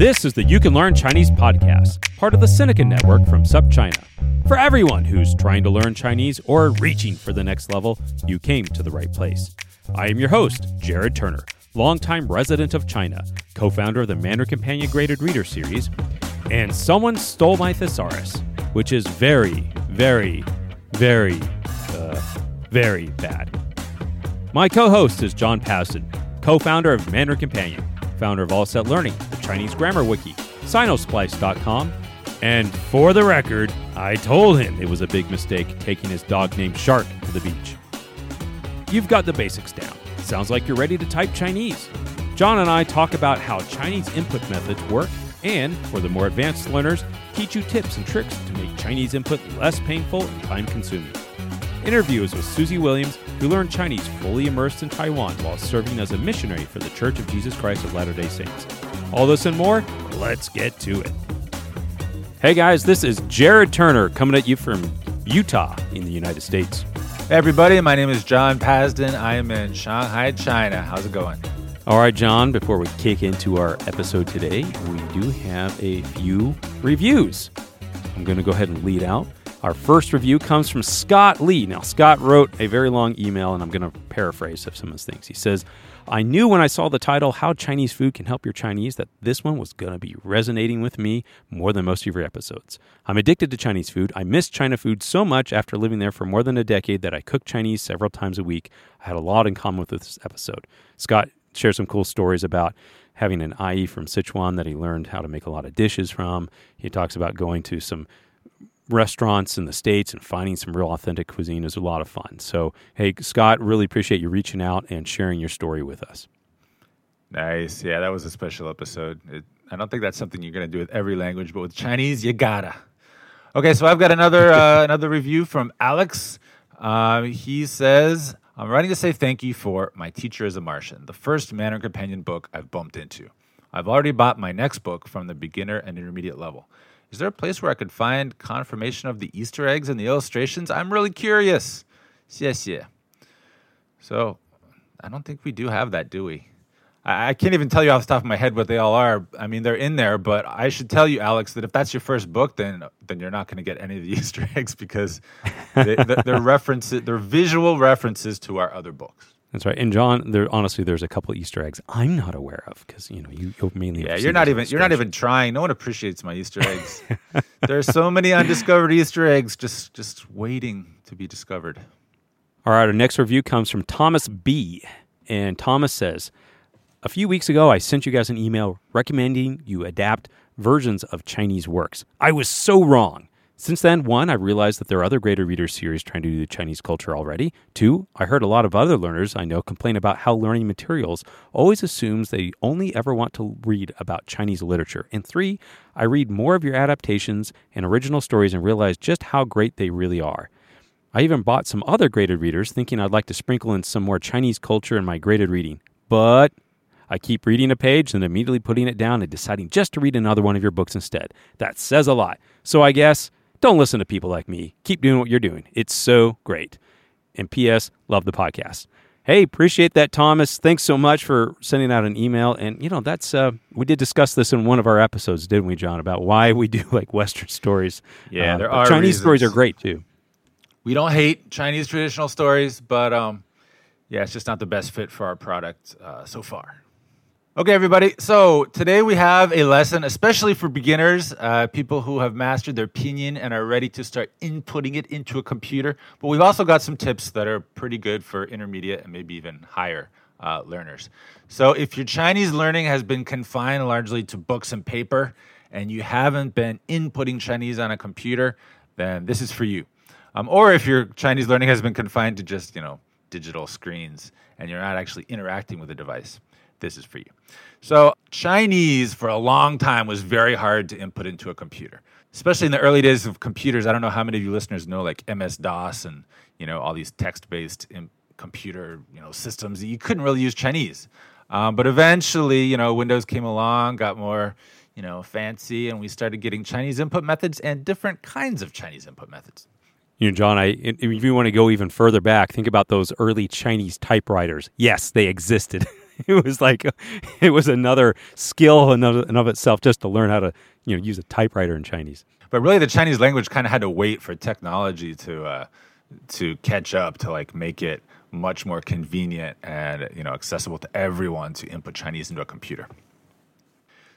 This is the You Can Learn Chinese podcast, part of the Sinica Network from SupChina. For everyone who's trying to learn Chinese or reaching for the next level, you came to the right place. I am your host, Jared Turner, longtime resident of China, co founder of the Mandarin Companion Graded Reader Series, and someone stole my thesaurus, which is very, very, very, uh, very bad. My co host is John Pasden, co founder of Mandarin Companion, founder of All Set Learning, the Chinese Grammar Wiki, Sinosplice.com, and for the record, I told him it was a big mistake taking his dog named Shark to the beach. You've got the basics down. Sounds like you're ready to type Chinese. John and I talk about how Chinese input methods work and, for the more advanced learners, teach you tips and tricks to make Chinese input less painful and time consuming. Interviews with Suzy Williams, who learned Chinese fully immersed in Taiwan while serving as a missionary for the Church of Jesus Christ of Latter day Saints. All this and more, let's get to it. Hey guys, this is Jared Turner coming at you from Utah in the United States. Hey everybody, my name is John Pasden. I am in Shanghai, China. How's it going? All right, John, before we kick into our episode today, we do have a few reviews. I'm going to go ahead and lead out. Our first review comes from Scott Lee. Now, Scott wrote a very long email, and I'm going to paraphrase some of his things. He says, I knew when I saw the title, How Chinese Food Can Help Your Chinese, that this one was going to be resonating with me more than most of your episodes. I'm addicted to Chinese food. I miss China food so much after living there for more than a decade that I cook Chinese several times a week. I had a lot in common with this episode. Scott shares some cool stories about having an ayi from Sichuan that he learned how to make a lot of dishes from. He talks about going to some restaurants in the states and finding some real authentic cuisine is a lot of fun. So, hey, Scott, really appreciate you reaching out and sharing your story with us. Nice. Yeah, that was a special episode. It, I don't think that's something you're going to do with every language, but with Chinese, you gotta. Okay, so I've got another uh, another review from Alex. Uh, he says, "I'm writing to say thank you for My Teacher is a Martian, the first Mandarin Companion book I've bumped into. I've already bought my next book from the beginner and intermediate level. Is there a place where I could find confirmation of the Easter eggs and the illustrations? I'm really curious. 谢谢. So, I don't think we do have that, do we? I, I can't even tell you off the top of my head what they all are. I mean, they're in there, but I should tell you, Alex, that if that's your first book, then then you're not going to get any of the Easter eggs because they, they're references, they're visual references to our other books. That's right. And John, there honestly, there's a couple Easter eggs I'm not aware of because you know you, you mainly. Yeah, you're not even you're not even trying. No one appreciates my Easter eggs. there are so many undiscovered Easter eggs just just waiting to be discovered. All right, our next review comes from Thomas B. And Thomas says, A few weeks ago, I sent you guys an email recommending you adapt versions of Chinese works. I was so wrong. Since then, one, I realized that there are other Graded Reader series trying to do the Chinese culture already. Two, I heard a lot of other learners I know complain about how learning materials always assumes they only ever want to read about Chinese literature. And three, I read more of your adaptations and original stories and realize just how great they really are. I even bought some other graded readers thinking I'd like to sprinkle in some more Chinese culture in my graded reading. But I keep reading a page and immediately putting it down and deciding just to read another one of your books instead. That says a lot. So I guess don't listen to people like me. Keep doing what you're doing. It's so great. And P.S. Love the podcast. Hey, appreciate that, Thomas. Thanks so much for sending out an email. And you know, that's uh, we did discuss this in one of our episodes, didn't we, John? About why we do like Western stories. Yeah, Uh, there are Chinese reasons. stories are great too. We don't hate Chinese traditional stories, but um, yeah, it's just not the best fit for our product uh, so far. Okay, everybody. So today we have a lesson, especially for beginners, uh, people who have mastered their pinyin and are ready to start inputting it into a computer. But we've also got some tips that are pretty good for intermediate and maybe even higher uh, learners. So if your Chinese learning has been confined largely to books and paper, and you haven't been inputting Chinese on a computer, then this is for you. Um, or if your Chinese learning has been confined to just you know digital screens and you're not actually interacting with the device, this is for you. So Chinese for a long time was very hard to input into a computer, especially in the early days of computers. I don't know how many of you listeners know like MS DOS and you know all these text-based in- computer you know systems. You couldn't really use Chinese, um, but eventually you know Windows came along, got more you know fancy, and we started getting Chinese input methods and different kinds of Chinese input methods. You know, John, I, if you want to go even further back, think about those early Chinese typewriters. Yes, they existed. it was like it was another skill in of, in of itself just to learn how to you know use a typewriter in Chinese. But really, the Chinese language kind of had to wait for technology to uh, to catch up to like make it much more convenient and you know accessible to everyone to input Chinese into a computer.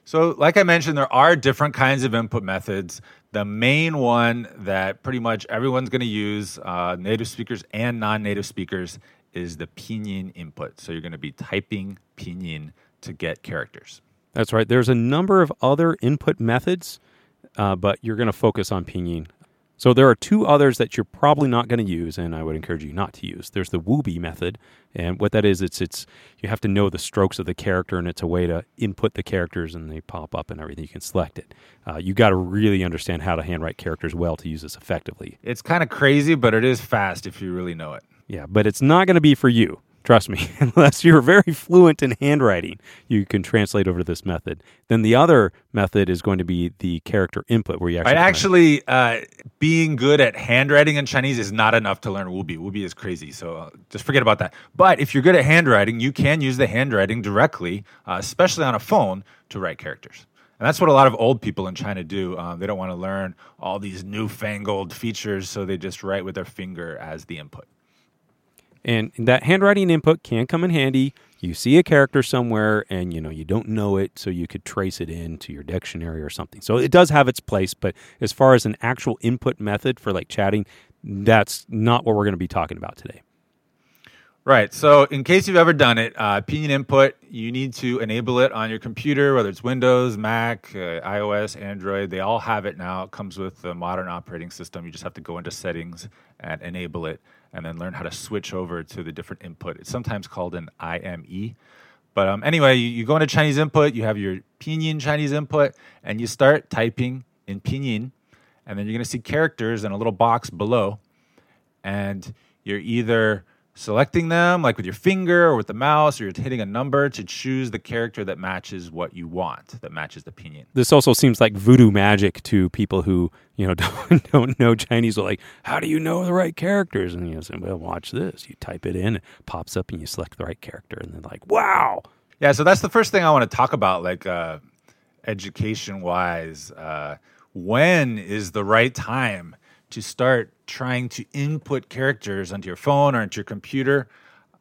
So, like I mentioned, there are different kinds of input methods. The main one that pretty much everyone's going to use, uh, native speakers and non-native speakers, is the pinyin input. So you're going to be typing pinyin to get characters. That's right. There's a number of other input methods, uh, but you're going to focus on pinyin. So there are two others that you're probably not going to use, and I would encourage you not to use. There's the Wubi method, and what that is, it's it's you have to know the strokes of the character, and it's a way to input the characters, and they pop up and everything. You can select it. Uh, you got to really understand how to handwrite characters well to use this effectively. It's kind of crazy, but it is fast if you really know it. Yeah, but it's not going to be for you. Trust me, unless you're very fluent in handwriting, you can translate over to this method. Then the other method is going to be the character input, where you actually. Right, actually, uh, being good at handwriting in Chinese is not enough to learn Wubi. Wubi is crazy, so uh, just forget about that. But if you're good at handwriting, you can use the handwriting directly, uh, especially on a phone, to write characters. And that's what a lot of old people in China do. Um, they don't want to learn all these newfangled features, so they just write with their finger as the input. And that handwriting input can come in handy. You see a character somewhere and you know you don't know it, so you could trace it into your dictionary or something. So it does have its place, but as far as an actual input method for like chatting, that's not what we're going to be talking about today. Right. So, in case you've ever done it, uh, Pinyin input, you need to enable it on your computer, whether it's Windows, Mac, uh, iOS, Android. They all have it now. It comes with the modern operating system. You just have to go into settings and enable it, and then learn how to switch over to the different input. It's sometimes called an IME. But um, anyway, you, you go into Chinese input, you have your Pinyin Chinese input, and you start typing in Pinyin, and then you're going to see characters in a little box below, and you're either selecting them like with your finger or with the mouse or you're hitting a number to choose the character that matches what you want that matches the pinyin This also seems like voodoo magic to people who you know don't, don't know Chinese. Are like, how do you know the right characters? And you know, say, well, watch this. You type it in, it pops up, and you select the right character, and they're like, wow. yeah so that's the first thing i want to talk about like uh, education wise uh, when is the right time to start trying to input characters onto your phone or into your computer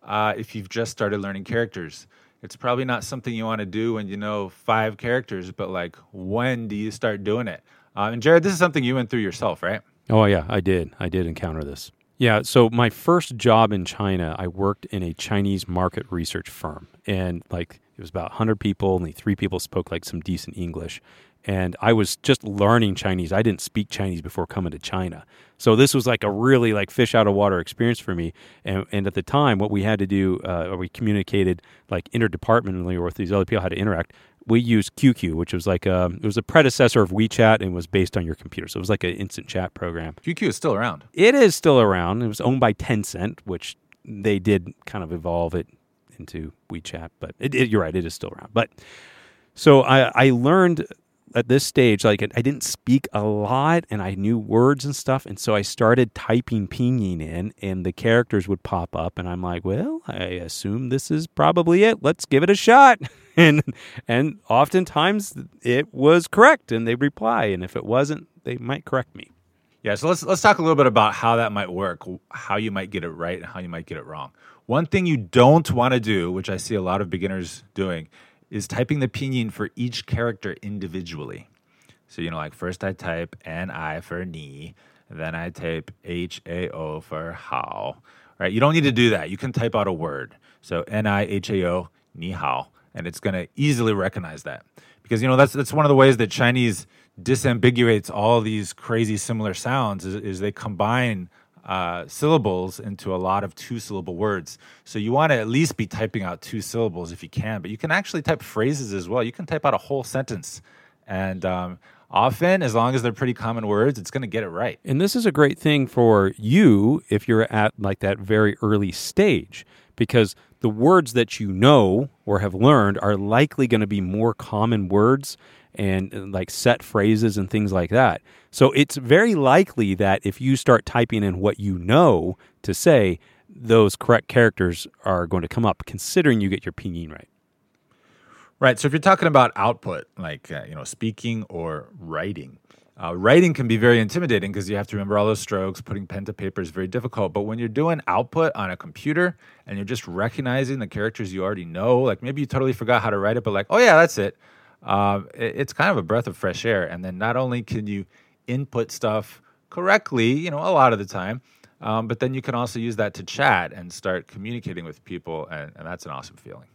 uh, if you've just started learning characters it's probably not something you want to do when you know five characters but like when do you start doing it uh, and jared this is something you went through yourself right Oh yeah, I did. I did encounter this. Yeah, so my first job in China, I worked in a Chinese market research firm, and like it was about 100 people, only three people spoke like some decent English, and I was just learning Chinese. I didn't speak Chinese before coming to China, so this was like a really like fish out of water experience for me. And, and at the time, what we had to do, uh, we communicated like interdepartmentally or with these other people how to interact we used QQ, which was like a, it was a predecessor of WeChat and was based on your computer. So it was like an instant chat program. qq is still around It is still around. It was owned by Tencent, which they did kind of evolve it into WeChat, but it, it- you're right, it is still around. But so I, I learned at this stage, like I didn't speak a lot and I knew words and stuff. And so I started typing pinyin in and the characters would pop up. And I'm like, well, I assume this is probably it. Let's give it a shot. And, and oftentimes it was correct and they reply. And if it wasn't, they might correct me. Yeah, so let's let's talk a little bit about how that might work, how you might get it right and how you might get it wrong. One thing you don't want to do, which I see a lot of beginners doing, is typing the pinyin for each character individually. So you know, like first I type N I for ni, then I type H A O for hao. Right? You don't need to do that. You can type out a word. So N I H A O ni hao, and it's going to easily recognize that because you know that's that's one of the ways that Chinese disambiguates all these crazy similar sounds is, is they combine uh, syllables into a lot of two syllable words. So you want to at least be typing out two syllables if you can, but you can actually type phrases as well. You can type out a whole sentence, and um, often, as long as they're pretty common words, it's going to get it right. And this is a great thing for you if you're at like that very early stage because the words that you know or have learned are likely going to be more common words and like set phrases and things like that. So it's very likely that if you start typing in what you know to say, those correct characters are going to come up considering you get your pinyin right. Right. So if you're talking about output, like uh, you know, speaking or writing, uh, writing can be very intimidating because you have to remember all those strokes. Putting pen to paper is very difficult. But when you're doing output on a computer and you're just recognizing the characters you already know, like maybe you totally forgot how to write it, but like, oh yeah, that's it. Uh, it it's kind of a breath of fresh air. And then not only can you input stuff correctly, you know, a lot of the time, um, but then you can also use that to chat and start communicating with people, and, and that's an awesome feeling.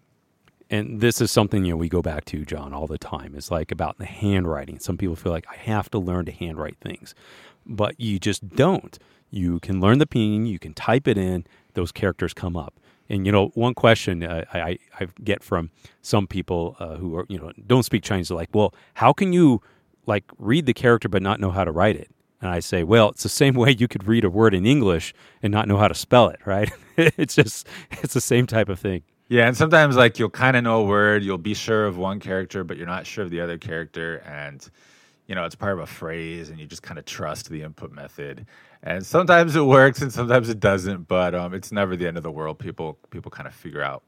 And this is something you know we go back to john all the time. Is like about the handwriting. Some people feel like i have to learn to handwrite things. But you just don't. You can learn the pinyin you can type it in those characters come up. And you know one question uh, I, I get from some people uh, who are you know don't speak chinese are like well how can you like read the character but not know how to write it and i say well it's the same way you could read a word in english and not know how to spell it right it's just it's the same type of thing yeah, and sometimes like you'll kind of know a word, you'll be sure of one character, but you're not sure of the other character, and you know it's part of a phrase, and you just kind of trust the input method. And sometimes it works, and sometimes it doesn't, but um, it's never the end of the world. People people kind of figure out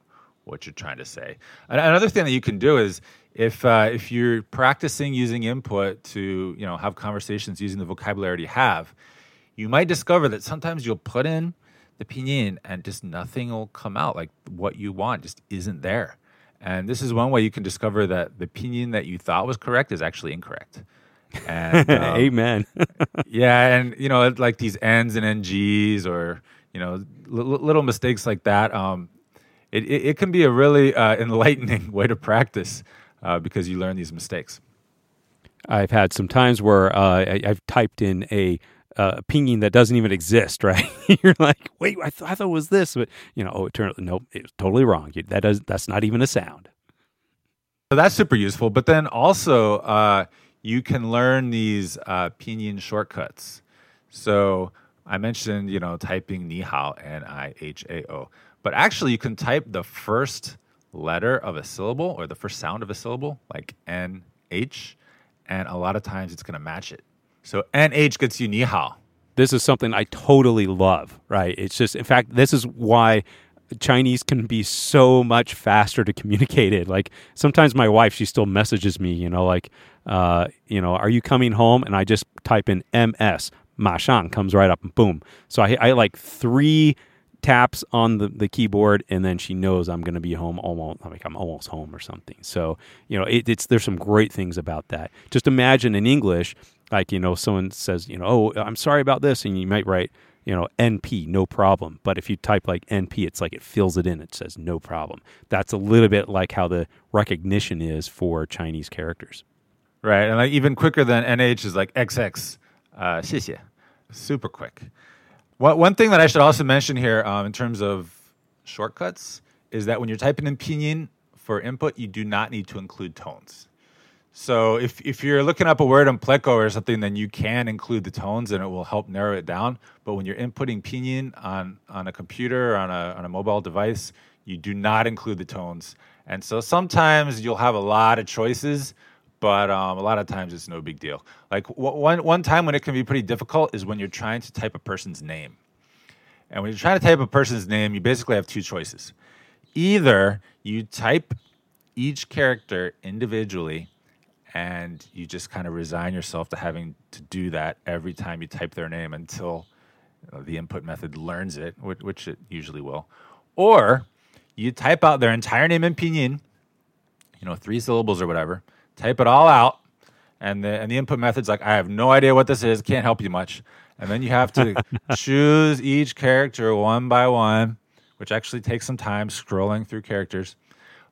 what you're trying to say. Another thing that you can do is if uh, if you're practicing using input to you know have conversations using the vocabulary you have, you might discover that sometimes you'll put in the pinyin and just nothing will come out like what you want just isn't there. And this is one way you can discover that the pinyin that you thought was correct is actually incorrect. And, um, Amen. yeah, and you know, like these N's and NGs, or you know, l- little mistakes like that. Um, it, it, it can be a really uh, enlightening way to practice uh, because you learn these mistakes. I've had some times where uh, I, have typed in a uh, pinyin that doesn't even exist, right? You're like, wait, I, th- I thought it was this, but you know, oh, it turned out nope, it was totally wrong. That does that's not even a sound. So that's super useful. But then also, uh, you can learn these uh, pinyin shortcuts. So I mentioned, you know, typing ni hao, N I H A O, but actually, you can type the first letter of a syllable or the first sound of a syllable, like N H, and a lot of times it's going to match it. So NH gets you ni hao. This is something I totally love, right? It's just, in fact, this is why Chinese can be so much faster to communicate it. Like sometimes my wife, she still messages me, you know, like, uh, you know, are you coming home? And I just type in MS, Ma Shang comes right up and boom. So I, I like three taps on the, the keyboard and then she knows I'm going to be home almost like I'm almost home or something. So, you know, it, it's, there's some great things about that. Just imagine in English, like you know someone says you know oh i'm sorry about this and you might write you know np no problem but if you type like np it's like it fills it in it says no problem that's a little bit like how the recognition is for chinese characters right and like even quicker than nh is like xx uh, 谢谢. super quick one thing that i should also mention here um, in terms of shortcuts is that when you're typing in pinyin for input you do not need to include tones so if if you're looking up a word on Pleco or something, then you can include the tones and it will help narrow it down. But when you're inputting pinyin on on a computer or on a on a mobile device, you do not include the tones. And so sometimes you'll have a lot of choices, but um, a lot of times it's no big deal. Like w- one one time when it can be pretty difficult is when you're trying to type a person's name. And when you're trying to type a person's name, you basically have two choices. Either you type each character individually and you just kind of resign yourself to having to do that every time you type their name until the input method learns it, which, which, it usually will. Or you type out their entire name in pinyin, you know, three syllables or whatever, type it all out, and the, and the input method's like, I have no idea what this is, can't help you much. And then you have to choose each character one by one, which actually takes some time scrolling through characters.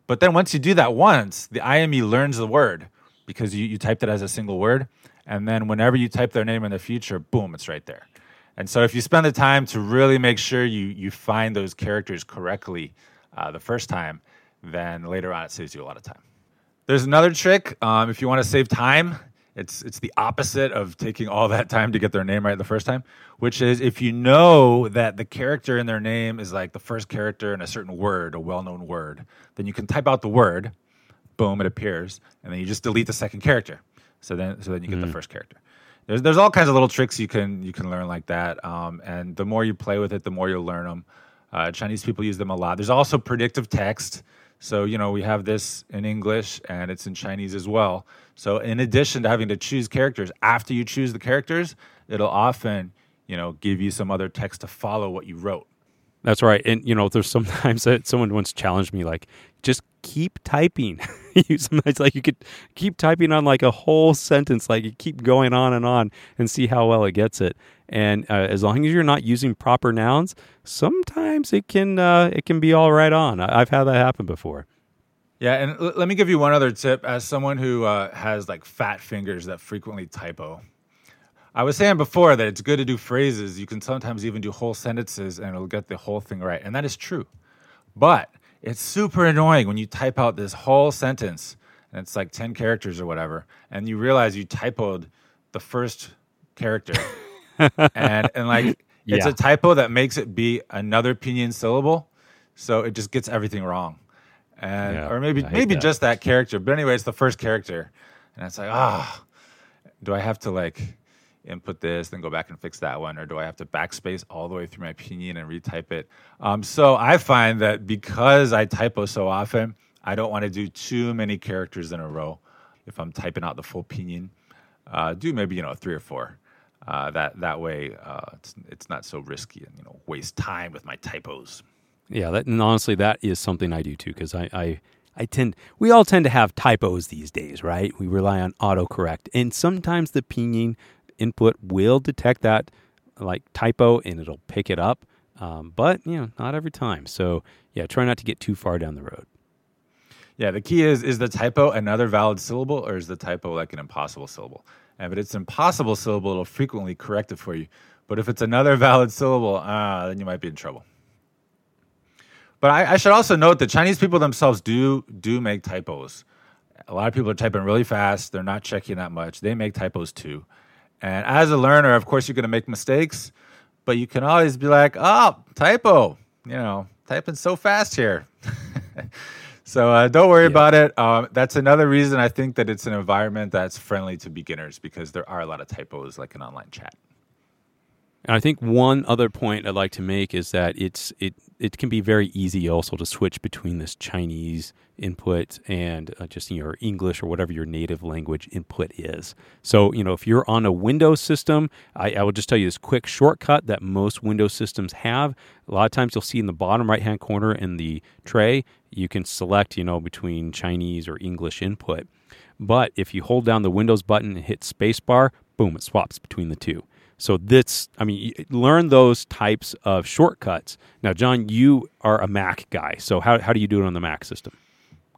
But then once you do that once, the IME learns the word because you, you typed it as a single word. And then whenever you type their name in the future, boom, it's right there. And so if you spend the time to really make sure you, you find those characters correctly uh, the first time, then later on it saves you a lot of time. There's another trick. Um, if you want to save time, it's it's the opposite of taking all that time to get their name right the first time, which is if you know that the character in their name is like the first character in a certain word, a well-known word, then you can type out the word boom, it appears, and then you just delete the second character. So then, so then you get mm. the first character. There's there's all kinds of little tricks you can you can learn like that, um, and the more you play with it, the more you'll learn them. Uh, Chinese people use them a lot. There's also predictive text. So, you know, we have this in English and it's in Chinese as well. So, in addition to having to choose characters, after you choose the characters, it'll often, you know, give you some other text to follow what you wrote. That's right. And, you know, there's sometimes that someone once challenged me, like, just keep typing. you sometimes like you could keep typing on like a whole sentence, like you keep going on and on and see how well it gets it. And uh, as long as you're not using proper nouns, sometimes it can uh, it can be all right on. I've had that happen before. Yeah, and l- let me give you one other tip. As someone who uh, has like fat fingers that frequently typo, I was saying before that it's good to do phrases. You can sometimes even do whole sentences, and it'll get the whole thing right, and that is true. But it's super annoying when you type out this whole sentence and it's like 10 characters or whatever and you realize you typoed the first character and and like it's Yeah. a typo that makes it be another pinyin syllable so it just gets everything wrong and Yeah, or maybe maybe that. just that character but anyway it's the first character and it's like ah do i have to like input this then go back and fix that one or do i have to backspace all the way through my pinyin and retype it? Um, so i find that because i typo so often i don't want to do too many characters in a row if i'm typing out the full pinyin uh, do maybe you know three or four. Uh, that that way uh, it's, it's not so risky and you know waste time with my typos. Yeah, that, and honestly, that is something I do too because I, I, I tend, we all tend to have typos these days, right? We rely on autocorrect, and sometimes the pinyin input will detect that like typo and it'll pick it up, um, but you know, not every time. So yeah, try not to get too far down the road. Yeah, the key is is the typo another valid syllable or is the typo like an impossible syllable? And if it's an impossible syllable, it'll frequently correct it for you. But if it's another valid syllable, ah, then you might be in trouble. But I, I should also note that Chinese people themselves do do make typos. A lot of people are typing really fast. They're not checking that much. They make typos too. And as a learner, of course, you're going to make mistakes, but you can always be like, "Oh, typo!" You know, typing so fast here. So uh, don't worry about it. Um, that's another reason I think that it's an environment that's friendly to beginners because there are a lot of typos like an online chat. And I think one other point I'd like to make is that it's it it can be very easy also to switch between this Chinese input and uh, just your English or whatever your native language input is. So you know if you're on a Windows system, I, I will just tell you this quick shortcut that most Windows systems have. A lot of times you'll see in the bottom right hand corner in the tray you can select you know between Chinese or English input. But if you hold down the Windows button and hit spacebar, boom, it swaps between the two. So this, I mean, learn those types of shortcuts. Now, John, you are a Mac guy, so how how do you do it on the Mac system?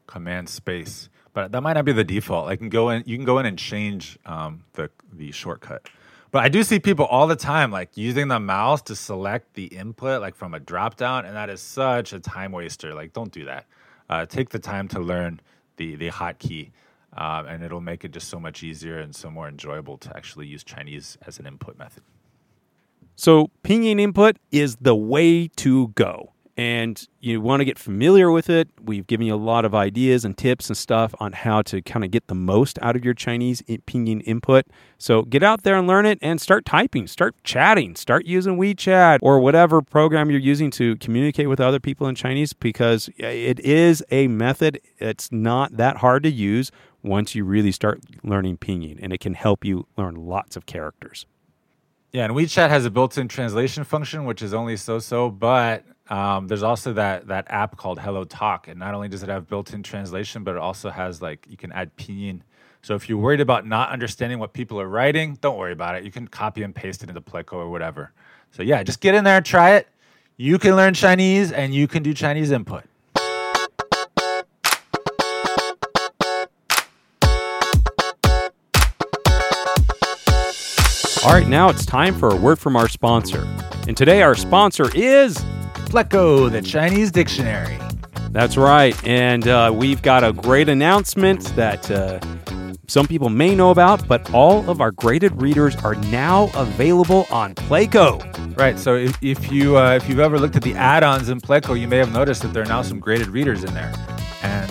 Command space, but that might not be the default. I can go in. You can go in and change um, the the shortcut. But I do see people all the time like using the mouse to select the input like from a drop down, and that is such a time waster. Like, don't do that. Uh, take the time to learn the the hotkey, um, and it'll make it just so much easier and so more enjoyable to actually use Chinese as an input method. So pinyin input is the way to go. And you want to get familiar with it. We've given you a lot of ideas and tips and stuff on how to kind of get the most out of your Chinese pinyin input. So get out there and learn it and start typing, start chatting, start using WeChat or whatever program you're using to communicate with other people in Chinese because it is a method. It's not that hard to use once you really start learning pinyin and it can help you learn lots of characters. Yeah, and WeChat has a built-in translation function, which is only so-so. But um, there's also that that app called Hello Talk, and not only does it have built-in translation, but it also has like you can add pinyin. So if you're worried about not understanding what people are writing, don't worry about it. You can copy and paste it into Pleco or whatever. So yeah, just get in there, try it. You can learn Chinese, and you can do Chinese input. All right, now it's time for a word from our sponsor. And today our sponsor is Pleco, the Chinese dictionary. That's right. And uh, we've got a great announcement that uh, some people may know about, but all of our graded readers are now available on Pleco. Right. So if, if you uh, if you've ever looked at the add-ons in Pleco, you may have noticed that there are now some graded readers in there.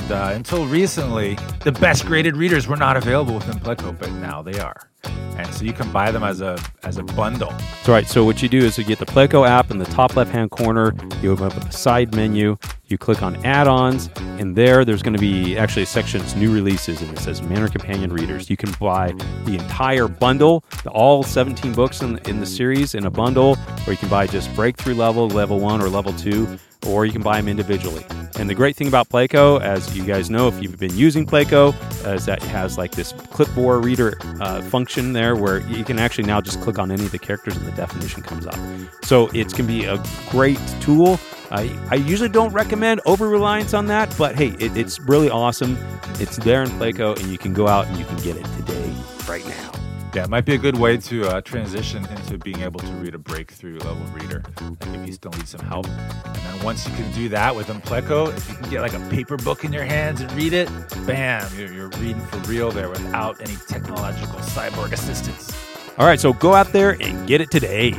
And uh, until recently, the best graded readers were not available within Pleco, but now they are. And so you can buy them as a as a bundle. That's right. So what you do is you get the Pleco app in the top left-hand corner. You open up the side menu. You click on add-ons, and there, there's going to be actually a section that's new releases, and it says Mandarin Companion Readers. You can buy the entire bundle, all 17 books in, in the series in a bundle, or you can buy just breakthrough level, level one, or level two, or you can buy them individually. And the great thing about Pleco, as you guys know, if you've been using Pleco, is that it has like this clipboard reader uh, function there where you can actually now just click on any of the characters and the definition comes up. So it can be a great tool. I, I usually don't recommend over reliance on that, but hey, it, it's really awesome. It's there in Pleco, and you can go out and you can get it today, right now. Yeah, it might be a good way to uh, transition into being able to read a breakthrough level reader like if you still need some help. And then once you can do that with Pleco, if you can get like a paper book in your hands and read it, bam, you're, you're reading for real there without any technological cyborg assistance. All right, so go out there and get it today.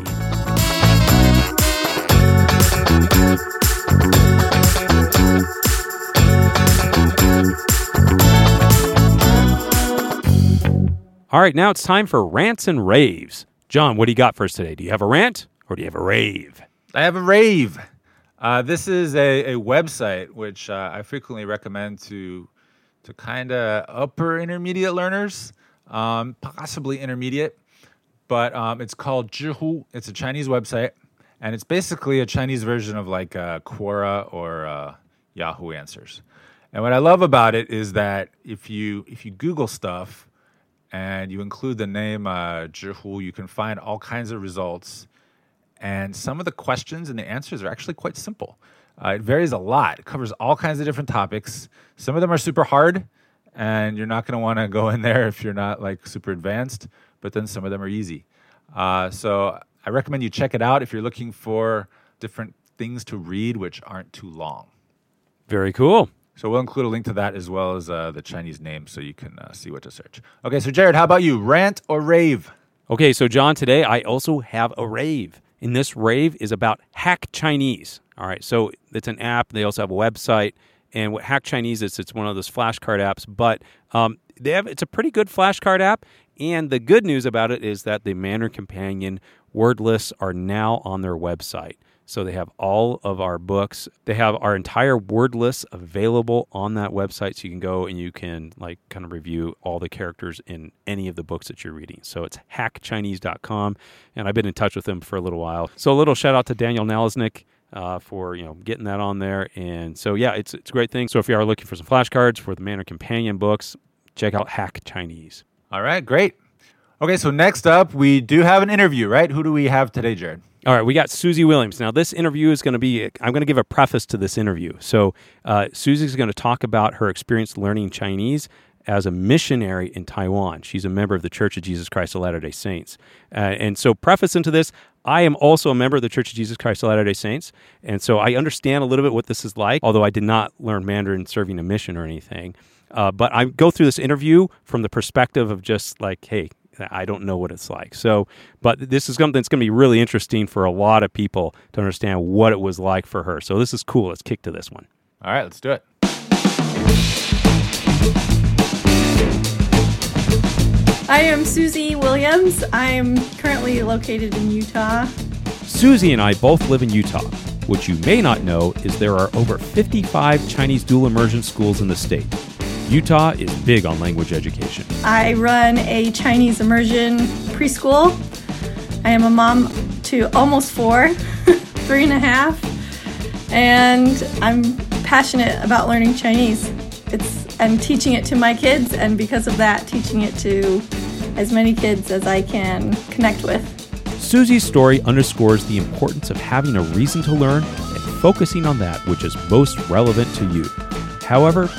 All right, now it's time for rants and raves. John, what do you got for us today? Do you have a rant or do you have a rave? I have a rave. Uh, this is a, a website which uh, I frequently recommend to to kind of upper intermediate learners, um, possibly intermediate, but um, it's called Zhihu. It's a Chinese website, and it's basically a Chinese version of like uh, Quora or uh, Yahoo Answers. And what I love about it is that if you if you Google stuff and you include the name uh, Zhihu, you can find all kinds of results. And some of the questions and the answers are actually quite simple. Uh, it varies a lot. It covers all kinds of different topics. Some of them are super hard, and you're not going to want to go in there if you're not like super advanced. But then some of them are easy. Uh, so I recommend you check it out if you're looking for different things to read which aren't too long. Very cool. So we'll include a link to that as well as uh, the Chinese name so you can uh, see what to search. Okay, so Jared, how about you? Rant or rave? Okay, so John, today I also have a rave. And this rave is about Hack Chinese. All right, so it's an app. They also have a website. And what Hack Chinese is, it's one of those flashcard apps, but um, they have it's a pretty good flashcard app. And the good news about it is that the Mandarin Companion word lists are now on their website. So they have all of our books. They have our entire word list available on that website. So you can go and you can like kind of review all the characters in any of the books that you're reading. So it's hackchinese.com. And I've been in touch with them for a little while. So a little shout out to Daniel Nalesnik. Uh, for you know getting that on there, and so yeah, it's it's a great thing. So if you are looking for some flashcards for the Mandarin Companion books, check out Hack Chinese. All right, great. Okay, so next up, we do have an interview, right? Who do we have today, Jared? All right, we got Suzy Williams. Now, this interview is going to be, I'm going to give a preface to this interview. So, uh, Suzy's going to talk about her experience learning Chinese as a missionary in Taiwan. She's a member of the Church of Jesus Christ of Latter day Saints. Uh, and so, preface into this, I am also a member of the Church of Jesus Christ of Latter day Saints. And so, I understand a little bit what this is like, although I did not learn Mandarin serving a mission or anything. Uh, but I go through this interview from the perspective of just like, hey, I don't know what it's like. So, but this is something that's going to be really interesting for a lot of people to understand what it was like for her. So, this is cool. Let's kick to this one. All right, let's do it. I am Suzy Williams. I'm currently located in Utah. Suzy and I both live in Utah. What you may not know is there are over 55 Chinese dual immersion schools in the state. Utah is big on language education. I run a Chinese immersion preschool. I am a mom to almost four, three and a half, and I'm passionate about learning Chinese. It's and teaching it to my kids, and because of that, teaching it to as many kids as I can connect with. Suzy's story underscores the importance of having a reason to learn and focusing on that which is most relevant to you. However,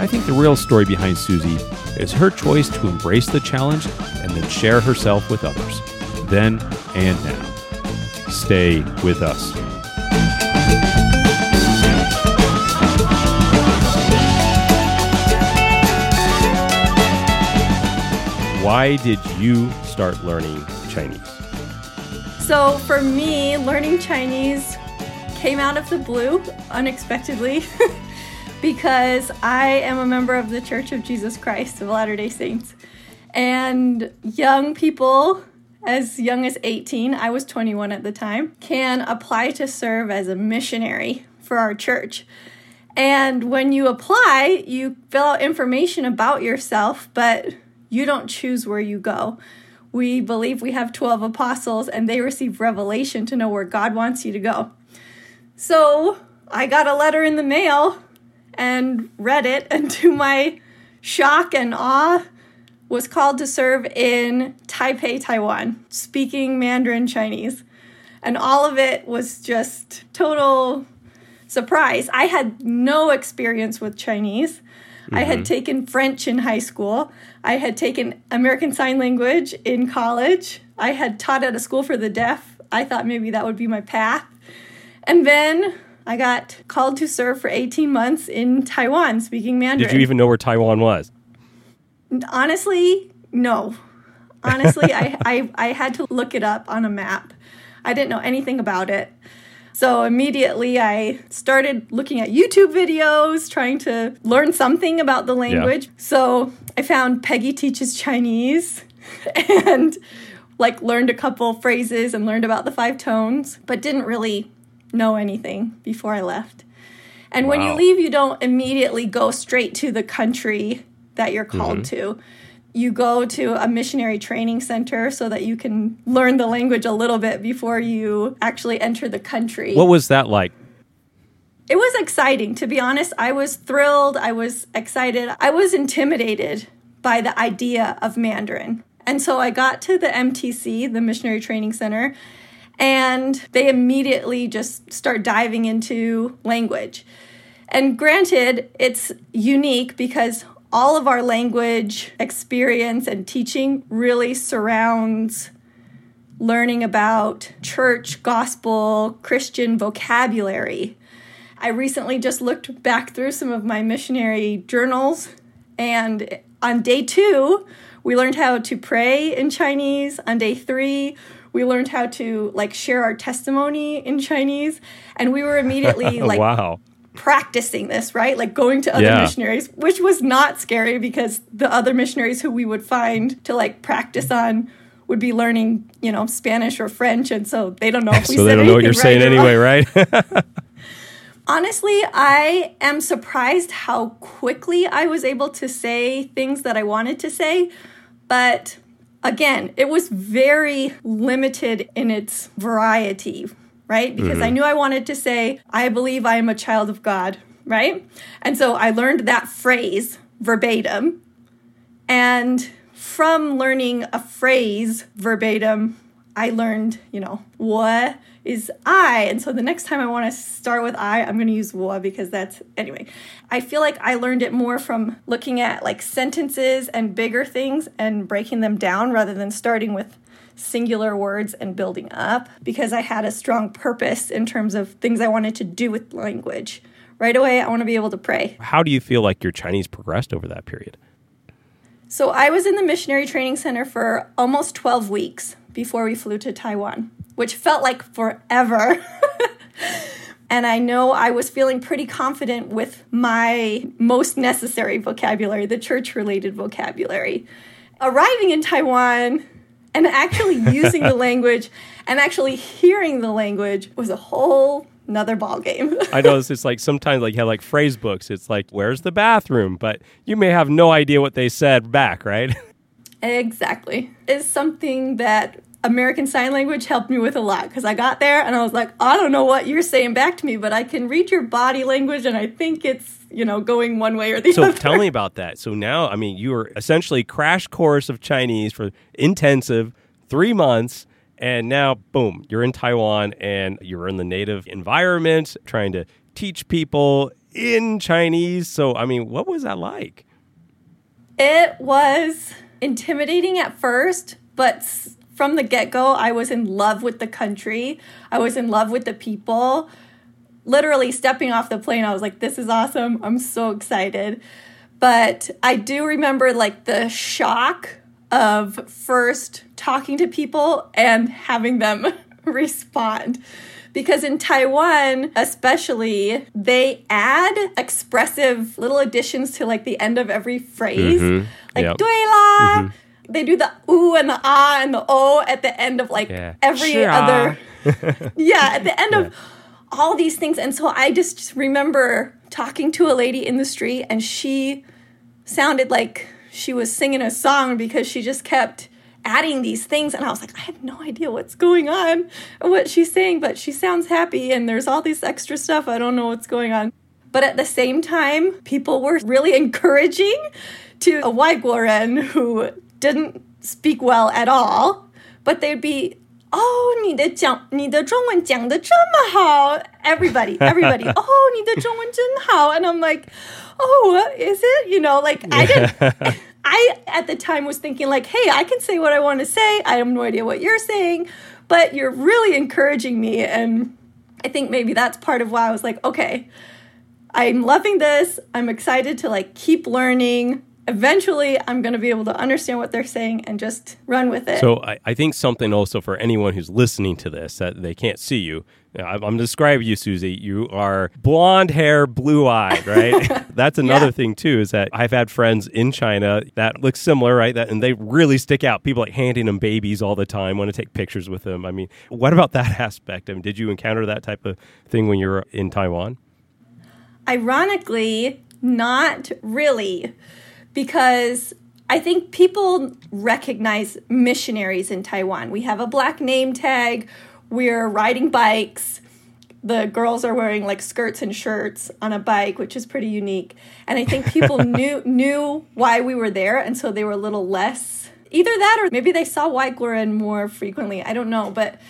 I think the real story behind Suzy is her choice to embrace the challenge and then share herself with others, then and now. Stay with us. Why did you start learning Chinese? So, for me, learning Chinese came out of the blue unexpectedly. because I am a member of the Church of Jesus Christ of Latter day Saints. And young people, as young as 18, I was 21 at the time, can apply to serve as a missionary for our church. And when you apply, you fill out information about yourself, but you don't choose where you go. We believe we have 12 apostles and they receive revelation to know where God wants you to go. So I got a letter in the mail and read it, and to my shock and awe, was called to serve in Taipei, Taiwan, speaking Mandarin Chinese. And all of it was just total surprise. I had no experience with Chinese. Mm-hmm. I had taken French in high school. I had taken American Sign Language in college. I had taught at a school for the deaf. I thought maybe that would be my path. And then I got called to serve for 18 months in Taiwan speaking Mandarin. Did you even know where Taiwan was? Honestly, no. Honestly, I, I, I had to look it up on a map. I didn't know anything about it. So immediately I started looking at YouTube videos, trying to learn something about the language. Yeah. So I found Peggy Teaches Chinese and like learned a couple phrases and learned about the five tones, but didn't really know anything before I left. And wow. when you leave, you don't immediately go straight to the country that you're called mm-hmm. to. You go to a missionary training center so that you can learn the language a little bit before you actually enter the country. What was that like? It was exciting. To be honest, I was thrilled. I was excited. I was intimidated by the idea of Mandarin. And so I got to the MTC, the Missionary Training Center, and they immediately just start diving into language. And granted, it's unique because all of our language experience and teaching really surrounds learning about church, gospel, Christian vocabulary. I recently just looked back through some of my missionary journals, and on day two, we learned how to pray in Chinese. On day three, we learned how to like share our testimony in Chinese, and we were immediately like, wow practicing this, right? Like going to other yeah. missionaries, which was not scary because the other missionaries who we would find to like practice on would be learning, you know, Spanish or French, and so they don't know if we so they don't know what you're right saying anyway, right? Honestly, I am surprised how quickly I was able to say things that I wanted to say, but again, it was very limited in its variety right? Because mm-hmm. I knew I wanted to say, I believe I am a child of God, right? And so I learned that phrase verbatim. And from learning a phrase verbatim, I learned, you know, what is I. And so the next time I want to start with I, I'm going to use wa because that's, anyway. I feel like I learned it more from looking at like sentences and bigger things and breaking them down rather than starting with singular words and building up because I had a strong purpose in terms of things I wanted to do with language. Right away, I want to be able to pray. How do you feel like your Chinese progressed over that period? So, I was in the missionary training center for almost 12 weeks before we flew to Taiwan, which felt like forever. and I know I was feeling pretty confident with my most necessary vocabulary, the church related vocabulary. Arriving in Taiwan, and actually using the language and actually hearing the language was a whole another ball game. I know it's like sometimes like you have like phrase books. It's like where's the bathroom, but you may have no idea what they said back, right? Exactly. It's something that American Sign Language helped me with a lot because I got there and I was like, I don't know what you're saying back to me, but I can read your body language and I think it's, you know, going one way or the so other. So tell me about that. So now, I mean, you were essentially crash course of Chinese for intensive three months. And now, boom, you're in Taiwan and you're in the native environment trying to teach people in Chinese. So, I mean, what was that like? It was intimidating at first, but from the get go, I was in love with the country. I was in love with the people. Literally stepping off the plane, I was like, this is awesome. I'm so excited. But I do remember like the shock of first talking to people and having them respond. Because in Taiwan, especially, they add expressive little additions to like the end of every phrase. Mm-hmm. Like, yep. 对啦. Mm-hmm they do the ooh and the ah and the oh at the end of like yeah. every sure. other yeah at the end yeah. of all these things and so i just remember talking to a lady in the street and she sounded like she was singing a song because she just kept adding these things and I was like I have no idea what's going on and what she's saying but she sounds happy and there's all this extra stuff I don't know what's going on but at the same time people were really encouraging to a waiguoren who didn't speak well at all but they'd be Oh, 你的讲你的中文讲的这么好，everybody, everybody. oh, 你的中文真好，and I'm like, oh, is it? You know, like I didn't. I at the time was thinking like, hey, I can say what I want to say. I have no idea what you're saying, but you're really encouraging me, and I think maybe that's part of why I was like, okay, I'm loving this. I'm excited to like keep learning eventually I'm going to be able to understand what they're saying and just run with it. So I, I think something also for anyone who's listening to this that they can't see you. I'm, I'm describing you, Suzy. You are blonde hair, blue eyed, right? That's another Yeah. thing too. Is that I've had friends in China that look similar, right? That and they really stick out. People like handing them babies all the time, want to take pictures with them. I mean, what about that aspect? I mean, did you encounter that type of thing when you were in Taiwan? Ironically, not really, because I think people recognize missionaries in Taiwan. We have a black name tag, we're riding bikes. The girls are wearing like skirts and shirts on a bike, which is pretty unique. And I think people knew knew why we were there, and so they were a little less either that or maybe they saw waiguoren more frequently. I don't know, but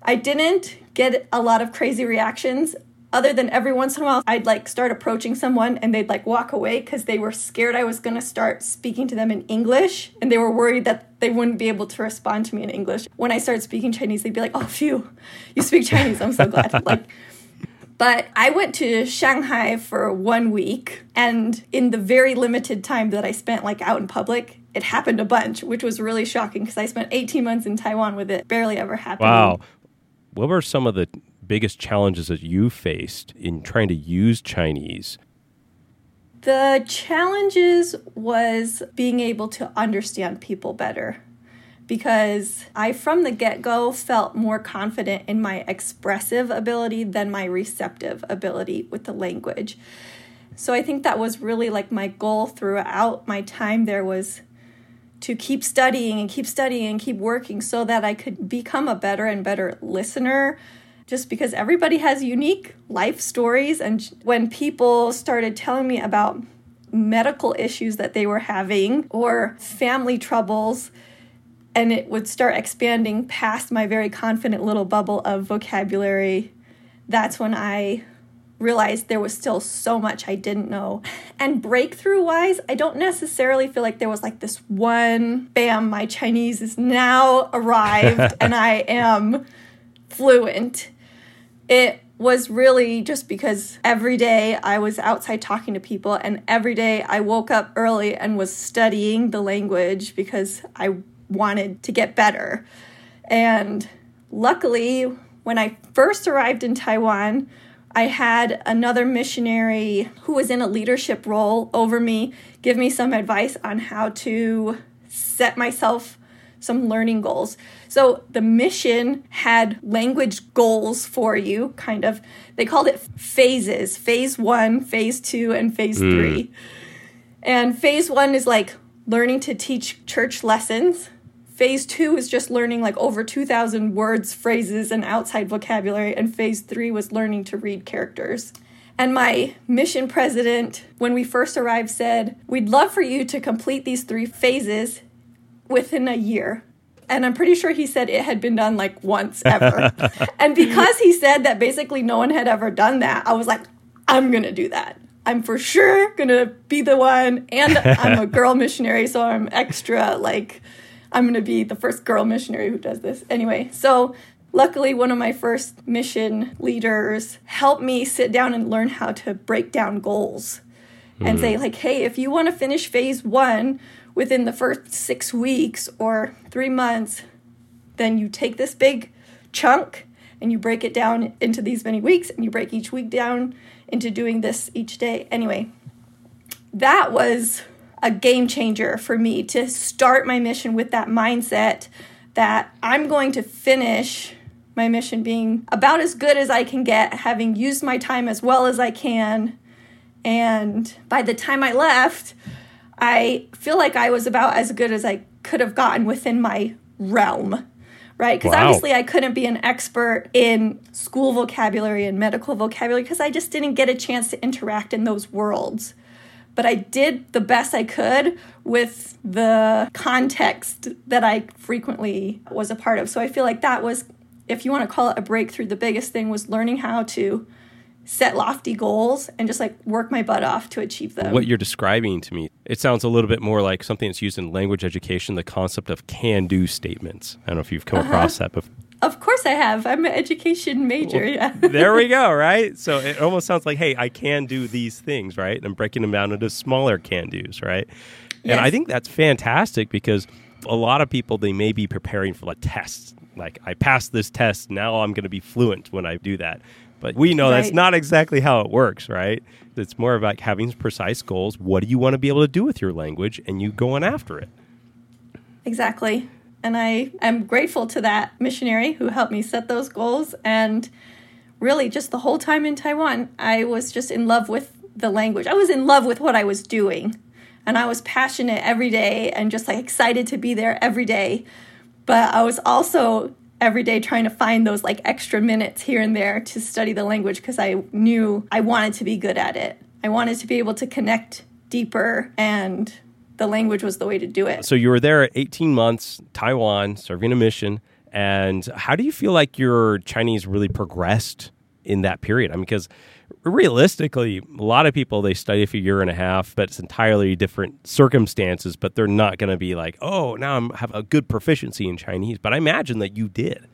I didn't get a lot of crazy reactions other than every once in a while I'd like start approaching someone and they'd like walk away because they were scared I was going to start speaking to them in English and they were worried that they wouldn't be able to respond to me in English. When I started speaking Chinese, they'd be like, "Oh, phew, you speak Chinese. I'm so glad." like but I went to Shanghai for one week, and in the very limited time that I spent like out in public, it happened a bunch, which was really shocking because I spent 18 months in Taiwan with it barely ever happening. Wow. What were some of the biggest challenges that you faced in trying to use Chinese? The challenges was being able to understand people better because I, from the get go, felt more confident in my expressive ability than my receptive ability with the language. So I think that was really like my goal throughout my time there was to keep studying and keep studying and keep working so that I could become a better and better listener just because everybody has unique life stories and when people started telling me about medical issues that they were having or family troubles and it would start expanding past my very confident little bubble of vocabulary that's when I realized there was still so much I didn't know. And breakthrough wise, I don't necessarily feel like there was like this one bam, my Chinese is now arrived and I am fluent. It was really just because every day I was outside talking to people, and every day I woke up early and was studying the language because I wanted to get better. And luckily, when I first arrived in Taiwan, I had another missionary who was in a leadership role over me give me some advice on how to set myself some learning goals. So the mission had language goals for you, kind of. They called it phases phase one, phase two, and phase hmm. three. And phase one is like learning to teach church lessons. Phase two is just learning like over 2,000 words, phrases, and outside vocabulary. And phase three was learning to read characters. And my mission president, when we first arrived, said, We'd love for you to complete these three phases within a year. And I'm pretty sure he said it had been done like once ever. and because he said that basically no one had ever done that, I was like, I'm going to do that. I'm for sure going to be the one. And I'm a girl missionary, so I'm extra like, I'm going to be the first girl missionary who does this. Anyway, so luckily, one of my first mission leaders helped me sit down and learn how to break down goals and mm. say, like, hey, if you want to finish phase one, within the first six weeks or three months, then you take this big chunk and you break it down into these many weeks and you break each week down into doing this each day. Anyway, that was a game changer for me to start my mission with that mindset that I'm going to finish my mission being about as good as I can get, having used my time as well as I can And by the time I left, I feel like I was about as good as I could have gotten within my realm, right? Because Wow. obviously I couldn't be an expert in school vocabulary and medical vocabulary because I just didn't get a chance to interact in those worlds. But I did the best I could with the context that I frequently was a part of. So I feel like that was, if you want to call it a breakthrough, the biggest thing was learning how to set lofty goals and just like work my butt off to achieve them. what you're describing to me, it sounds a little bit more like something that's used in language education, the concept of can do statements. I don't know if you've come across uh-huh. that before. Of course I have. I'm an education major. yeah. there we go, right? So it almost sounds like, hey, I can do these things, right? And I'm breaking them down into smaller can do's, right? And I think that's fantastic because a lot of people, they may be preparing for a test. Like, I passed this test, now I'm going to be fluent when I do that. But we know that's not exactly how it works, right? It's more about having precise goals. What do you want to be able to do with your language? And you going after it. Exactly. And I am grateful to that missionary who helped me set those goals. And really, just the whole time in Taiwan, I was just in love with the language. I was in love with what I was doing. And I was passionate every day and just like excited to be there every day. But I was also every day trying to find those like extra minutes here and there to study the language because I knew I wanted to be good at it. I wanted to be able to connect deeper and the language was the way to do it. So you were there at 18 months, Taiwan, serving a mission. And how do you feel like your Chinese really progressed in that period? I mean, because realistically, a lot of people they study for a year and a half, but it's entirely different circumstances. But they're not going to be like, oh, now I have a good proficiency in Chinese. But I imagine that you did.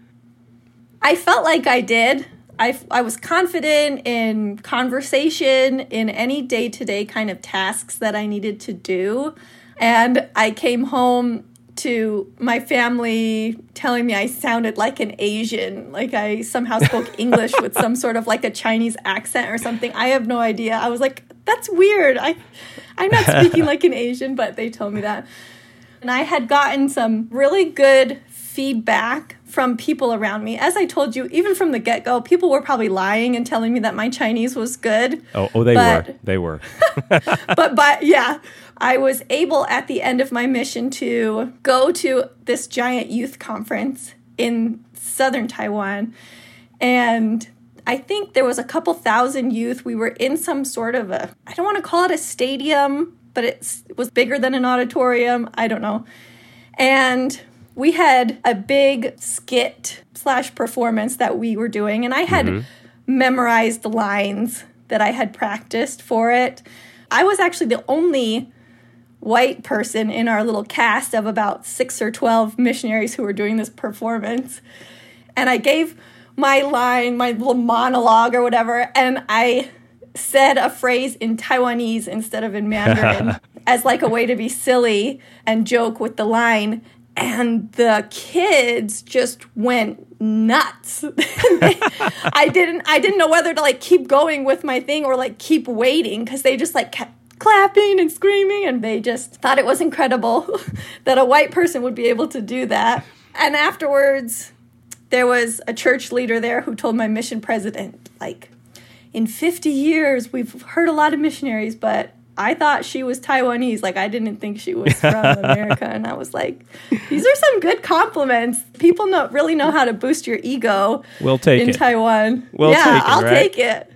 I felt like I did. I, I was confident in conversation, in any day to day kind of tasks that I needed to do. And I came home to my family telling me I sounded like an Asian, like I somehow spoke English with some sort of like a Chinese accent or something. I have no idea. I was like, that's weird. I, I'm not speaking like an Asian, but they told me that. And I had gotten some really good feedback from people around me. As I told you, even from the get go, people were probably lying and telling me that my Chinese was good. Oh, oh they But- were. They were. But but yeah, I was able at the end of my mission to go to this giant youth conference in southern Taiwan. And I think there was a couple thousand youth. We were in some sort of a I don't want to call it a stadium, but it was bigger than an auditorium. I don't know. And we had a big skit slash performance that we were doing, and I had mm-hmm. memorized the lines that I had practiced for it. I was actually the only white person in our little cast of about six or 12 missionaries who were doing this performance. And I gave my line, my little monologue or whatever, and I said a phrase in Taiwanese instead of in Mandarin as like a way to be silly and joke with the line. And the kids just went nuts. I didn't I didn't know whether to like keep going with my thing or like keep waiting because they just like kept clapping and screaming and they just thought it was incredible that a white person would be able to do that. And afterwards there was a church leader there who told my mission president like in 50 years we've heard a lot of missionaries but I thought she was Taiwanese. Like I didn't think she was from America, and I was like, "These are some good compliments. People know really know how to boost your ego We'll take in it. Taiwan. We'll yeah, take it, I'll right? take it.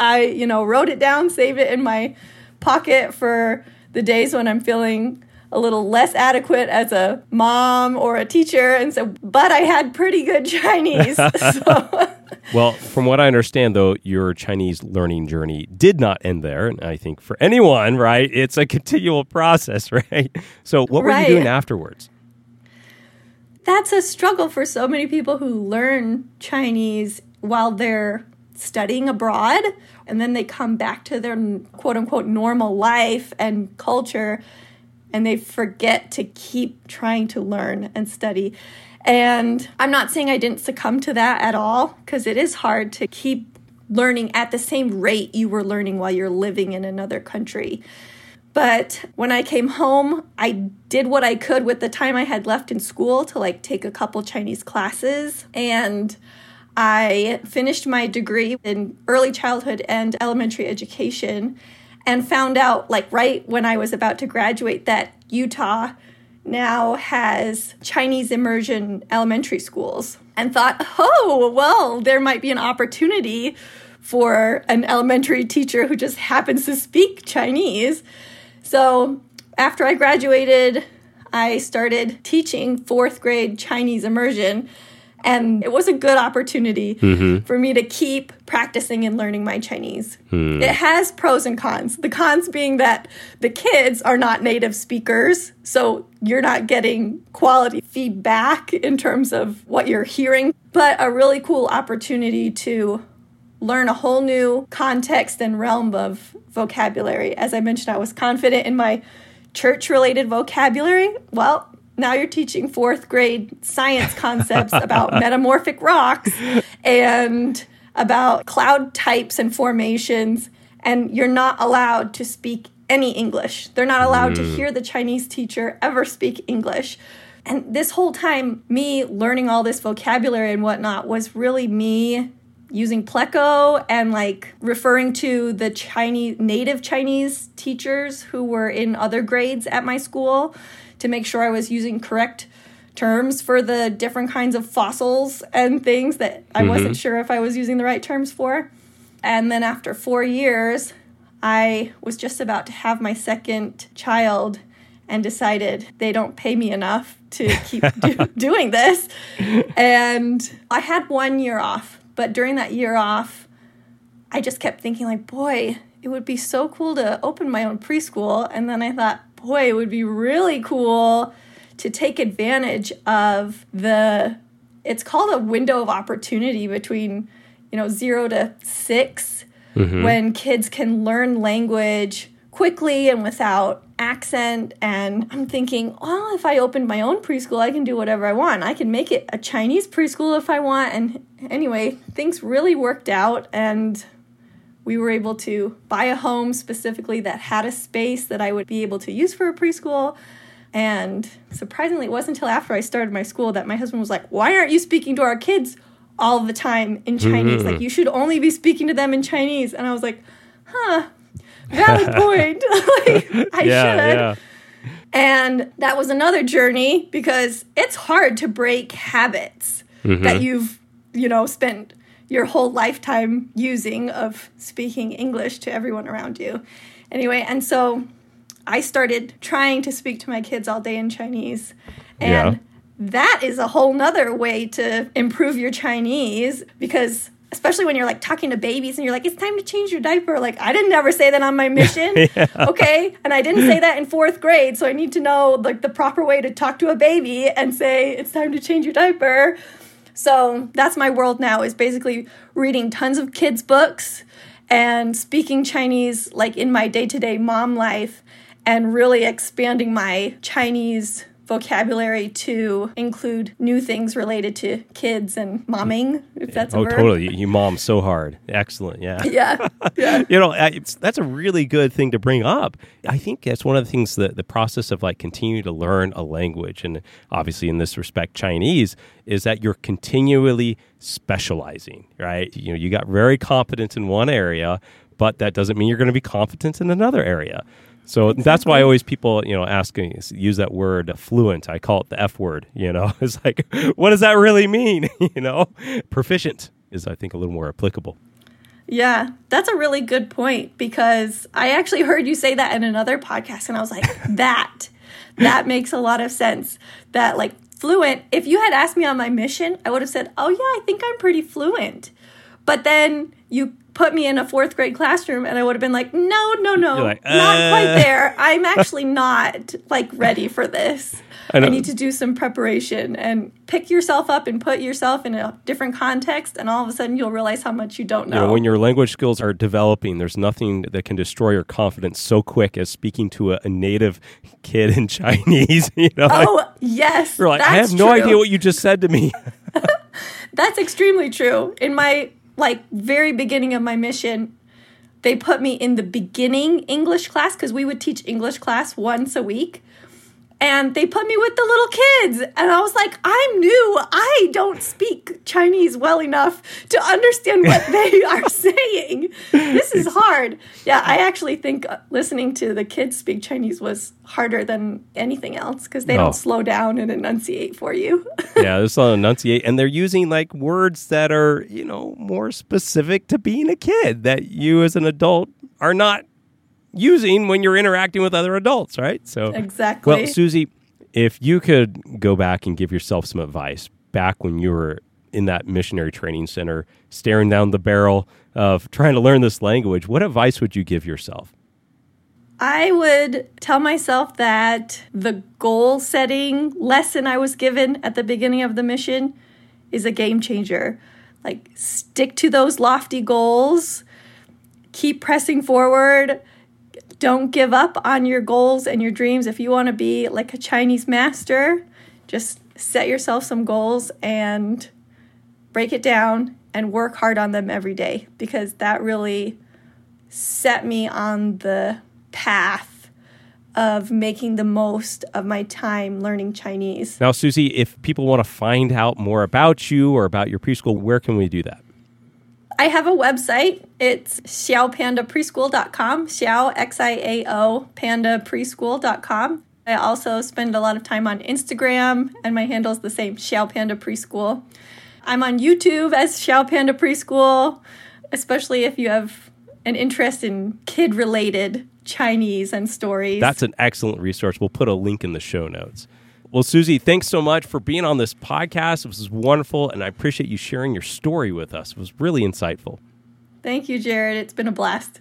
I, you know, wrote it down, saved it in my pocket for the days when I'm feeling a little less adequate as a mom or a teacher, and so. But I had pretty good Chinese, so. Well, from what I understand, though, your Chinese learning journey did not end there. And I think for anyone, right, it's a continual process, right? So, what were Right. you doing afterwards? that's a struggle for so many people who learn Chinese while they're studying abroad and then they come back to their quote unquote normal life and culture and they forget to keep trying to learn and study. And I'm not saying I didn't succumb to that at all because it is hard to keep learning at the same rate you were learning while you're living in another country. But when I came home, I did what I could with the time I had left in school to like take a couple Chinese classes and I finished my degree in early childhood and elementary education. and found out, like, right when I was about to graduate, that Utah now has Chinese immersion elementary schools and thought, oh, well, there might be an opportunity for an elementary teacher who just happens to speak Chinese. So after I graduated, I started teaching fourth grade Chinese immersion. And it was a good opportunity mm-hmm. for me to keep practicing and learning my Chinese. Mm. It has pros and cons. The cons being that the kids are not native speakers, so you're not getting quality feedback in terms of what you're hearing, but a really cool opportunity to learn a whole new context and realm of vocabulary. As I mentioned, I was confident in my church related vocabulary. Well, now you're teaching fourth grade science concepts about metamorphic rocks and about cloud types and formations, and you're not allowed to speak any English. They're not allowed mm. to hear the Chinese teacher ever speak English. And this whole time, me learning all this vocabulary and whatnot was really me using Pleco and like referring to the Chinese native Chinese teachers who were in other grades at my school to make sure I was using correct terms for the different kinds of fossils and things that I mm-hmm. wasn't sure if I was using the right terms for. And then after 4 years, I was just about to have my second child and decided they don't pay me enough to keep do- doing this. And I had one year off but during that year off, I just kept thinking, like, boy, it would be so cool to open my own preschool. And then I thought, boy, it would be really cool to take advantage of the, it's called a window of opportunity between, you know, zero to 6 mm-hmm. when kids can learn language quickly and without accent. And I'm thinking, well, if I opened my own preschool, I can do whatever I want. I can make it a Chinese preschool if I want. And anyway, things really worked out. And we were able to buy a home specifically that had a space that I would be able to use for a preschool. And surprisingly, it wasn't until after I started my school that my husband was like, Why aren't you speaking to our kids all the time in Chinese? Mm-hmm. Like, you should only be speaking to them in Chinese. And I was like, Huh, valid point. like, I yeah, should. Yeah. And that was another journey because it's hard to break habits mm-hmm. that you've, you know, spent your whole lifetime using of speaking English to everyone around you. Anyway, and so I started trying to speak to my kids all day in Chinese. And yeah. that is a whole nother way to improve your Chinese because especially when you're like talking to babies and you're like, it's time to change your diaper. Like, I didn't ever say that on my mission. yeah. Okay. And I didn't say that in fourth grade. So I need to know like the proper way to talk to a baby and say, it's time to change your diaper. So that's my world now is basically reading tons of kids' books and speaking Chinese like in my day to day mom life and really expanding my Chinese vocabulary to include new things related to kids and momming, if that's oh, verb. totally. You, mom so hard. Excellent. Yeah. Yeah. yeah. you know, that's a really good thing to bring up. I think that's one of the things that the process of like continuing to learn a language, and obviously in this respect, Chinese, is that you're continually specializing, right? You know, you got very competent in one area, but that doesn't mean you're going to be competent in another area. So that's why always people, you know, asking use that word fluent. I call it the F word. You know, it's like, what does that really mean? you know, proficient is I think a little more applicable. Yeah, that's a really good point because I actually heard you say that in another podcast, and I was like, that that makes a lot of sense. That like fluent. If you had asked me on my mission, I would have said, oh yeah, I think I'm pretty fluent. But then you put me in a fourth grade classroom and I would have been like, no, no, no, like, uh... not quite there. I'm actually not like ready for this. I, I, need to do some preparation and pick yourself up and put yourself in a different context. And all of a sudden, you'll realize how much you don't know. You know when your language skills are developing, there's nothing that can destroy your confidence so quick as speaking to a, a native kid in Chinese. You know, oh, like, yes. You're like, I have no idea what you just said to me. that's extremely true. In my like very beginning of my mission, they put me in the beginning English class because we would teach English class once a week. And they put me with the little kids. And i was like i'm new. I don't speak chinese well enough to understand what they are saying. This is hard. Yeah i actually think uh, listening to the kids speak chinese was harder than anything else because they Oh. don't slow down and enunciate for you. Yeah, there's a enunciate, and they're using like words that are you know more specific to being a kid that you as an adult are not using when you're interacting with other adults, right? So Exactly. Well, Suzy, if you could go back and give yourself some advice back when you were in that missionary training center, staring down the barrel of trying to learn this language, what advice would you give yourself? I would tell myself that the goal setting lesson I was given at the beginning of the mission is a game changer. Like, stick to those lofty goals, keep pressing forward, don't give up on your goals and your dreams. If you want to be like a Chinese master, just set yourself some goals and break it down and work hard on them every day because that really set me on the path of making the most of my time learning Chinese. Now, Suzy, if people want to find out more about you or about your preschool, where can we do that? I have a website. It's xiaopandapreschool.com, xiao, X-I-A-O, pandapreschool.com. I also spend a lot of time on Instagram, and my handle is the same, Xiao Preschool. I'm on YouTube as Xiao Preschool, especially if you have an interest in kid-related Chinese and stories. That's an excellent resource. We'll put a link in the show notes. Well, Suzy, thanks so much for being on this podcast. It was wonderful, and I appreciate you sharing your story with us. It was really insightful. Thank you, Jared. It's been a blast.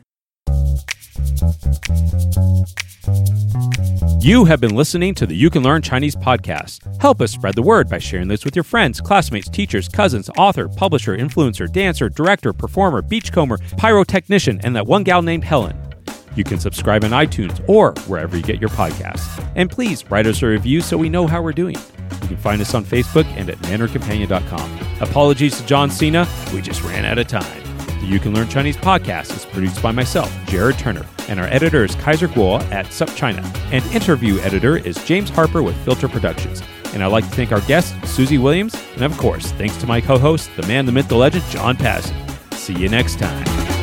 You have been listening to the You Can Learn Chinese podcast. Help us spread the word by sharing this with your friends, classmates, teachers, cousins, author, publisher, influencer, dancer, director, performer, beachcomber, pyrotechnician, and that one gal named Helen. You can subscribe on iTunes or wherever you get your podcasts. And please write us a review so we know how we're doing. You can find us on Facebook and at mandarincompanion.com. Apologies to John Cena, we just ran out of time. The You Can Learn Chinese podcast is produced by myself, Jared Turner, and our editor is Kaiser Kuo at SupChina. And interview editor is James Harper with Filter Productions. And I'd like to thank our guest, Suzy Williams, and of course, thanks to my co host, the man, the myth, the legend, John Pasden. See you next time.